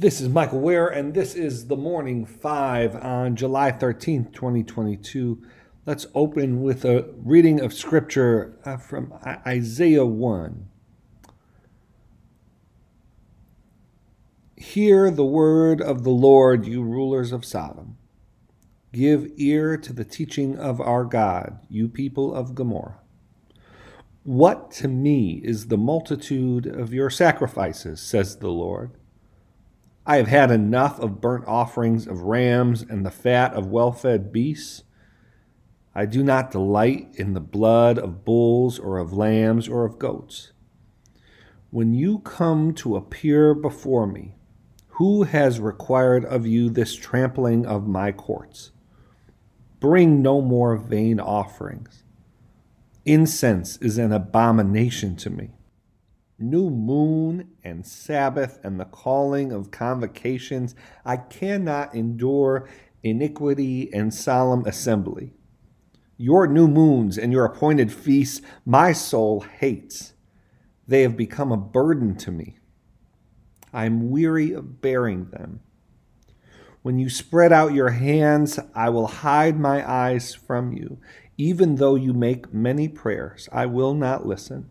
This is Michael Wear, and this is the Morning Five on July 13th, 2022. Let's open with a reading of Scripture uh, from Isaiah 1. Hear the word of the Lord, you rulers of Sodom. Give ear to the teaching of our God, you people of Gomorrah. What to me is the multitude of your sacrifices, says the Lord? I have had enough of burnt offerings of rams and the fat of well fed beasts. I do not delight in the blood of bulls or of lambs or of goats. When you come to appear before me, who has required of you this trampling of my courts? Bring no more vain offerings. Incense is an abomination to me new moon and Sabbath and the calling of convocations. I cannot endure iniquity and solemn assembly. Your new moons and your appointed feasts my soul hates. They have become a burden to me. I am weary of bearing them. When you spread out your hands, I will hide my eyes from you. Even though you make many prayers, I will not listen.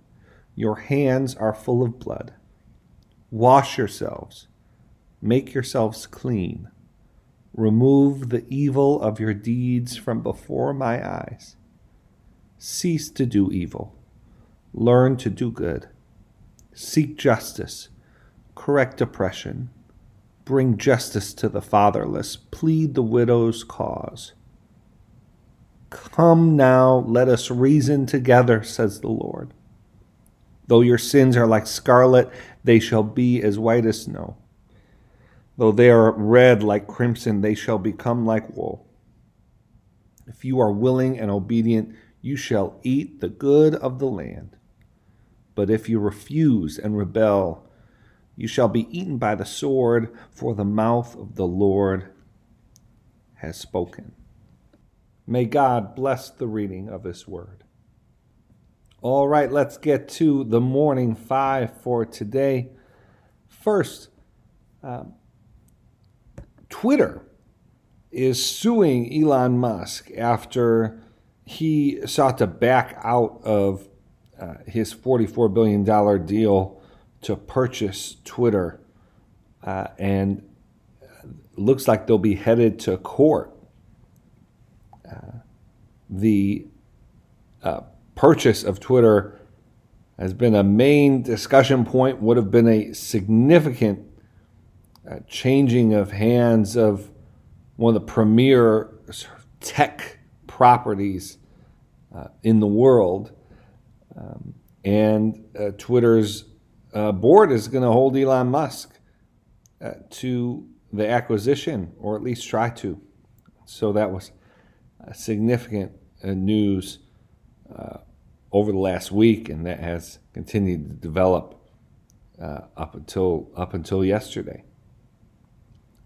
Your hands are full of blood. Wash yourselves, make yourselves clean. Remove the evil of your deeds from before my eyes. Cease to do evil. Learn to do good. Seek justice. Correct oppression. Bring justice to the fatherless. Plead the widow's cause. Come now, let us reason together, says the Lord. Though your sins are like scarlet, they shall be as white as snow. Though they are red like crimson, they shall become like wool. If you are willing and obedient, you shall eat the good of the land. But if you refuse and rebel, you shall be eaten by the sword, for the mouth of the Lord has spoken. May God bless the reading of His word. All right, let's get to the morning five for today. First, um, Twitter is suing Elon Musk after he sought to back out of uh, his $44 billion deal to purchase Twitter. Uh, and looks like they'll be headed to court. Uh, the uh, purchase of Twitter has been a main discussion point, would have been a significant uh, changing of hands of one of the premier tech properties uh, in the world. Um, and uh, Twitter's uh, board is going to hold Elon Musk uh, to the acquisition, or at least try to. So that was significant uh, news over the last week, and that has continued to develop uh, up until up until yesterday.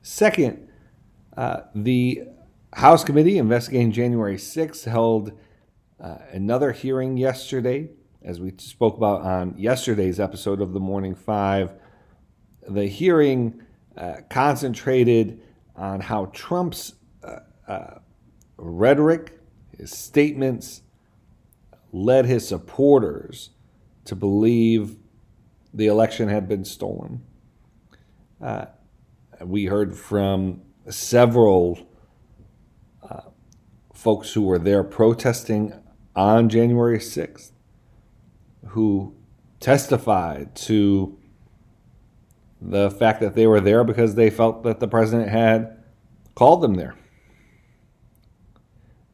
Second, uh, the House Committee investigating January 6th held uh, another hearing yesterday, as we spoke about on yesterday's episode of the Morning Five. The hearing uh, concentrated on how Trump's uh, uh, rhetoric, his statements, led his supporters to believe the election had been stolen. Uh, we heard from several uh, folks who were there protesting on January 6th who testified to the fact that they were there because they felt that the president had called them there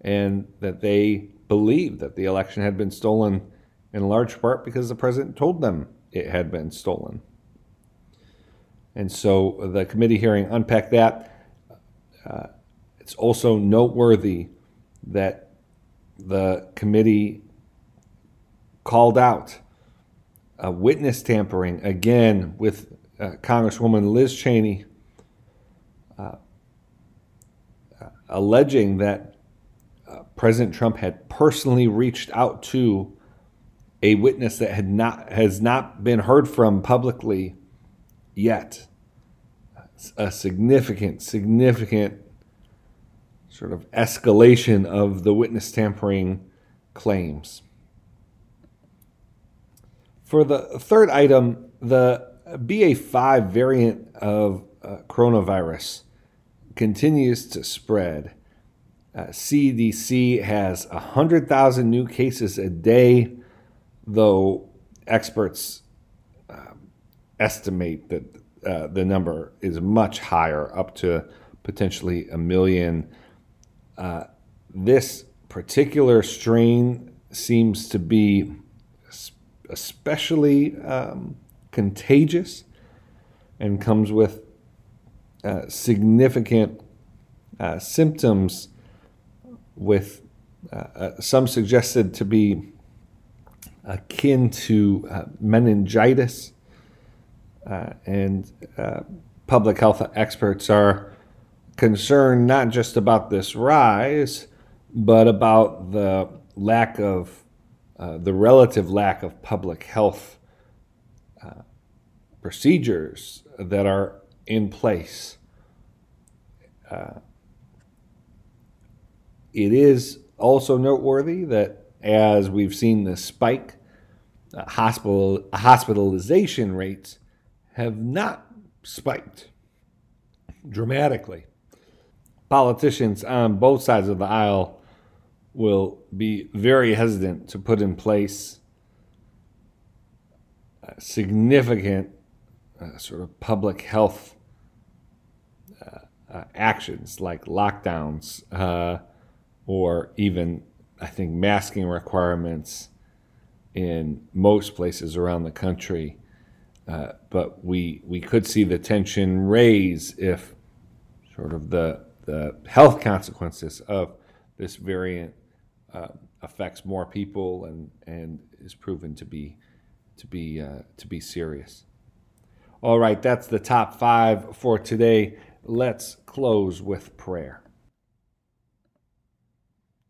and that they believed that the election had been stolen in large part because the president told them it had been stolen. And so the committee hearing unpacked that. Uh, it's also noteworthy that the committee called out a witness tampering again with uh, Congresswoman Liz Cheney, uh, alleging that President Trump had personally reached out to a witness that had not has not been heard from publicly yet a significant, significant sort of escalation of the witness tampering claims. For the third item, the BA5 variant of uh, coronavirus continues to spread. Uh, CDC has 100,000 new cases a day, though experts uh, estimate that uh, the number is much higher, up to potentially a million. Uh, this particular strain seems to be especially um, contagious and comes with uh, significant uh, symptoms, with uh, uh, some suggested to be akin to uh, meningitis. and public health experts are concerned not just about this rise, but about the lack of uh, the relative lack of public health uh, procedures that are in place. Uh, it is also noteworthy that as we've seen the spike, uh, hospital hospitalization rates have not spiked dramatically. Politicians on both sides of the aisle will be very hesitant to put in place significant uh, sort of public health uh, uh, actions like lockdowns uh, or even, I think, masking requirements in most places around the country. Uh, but we we could see the tension raise if sort of the the health consequences of this variant uh, affects more people and and is proven to be to be uh, to be serious. All right, that's the top five for today. Let's close with prayer.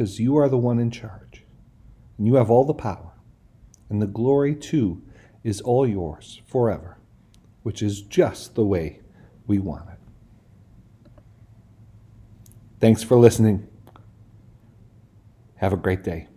because you are the one in charge, and you have all the power, and the glory too is all yours forever, which is just the way we want it. Thanks for listening. Have a great day.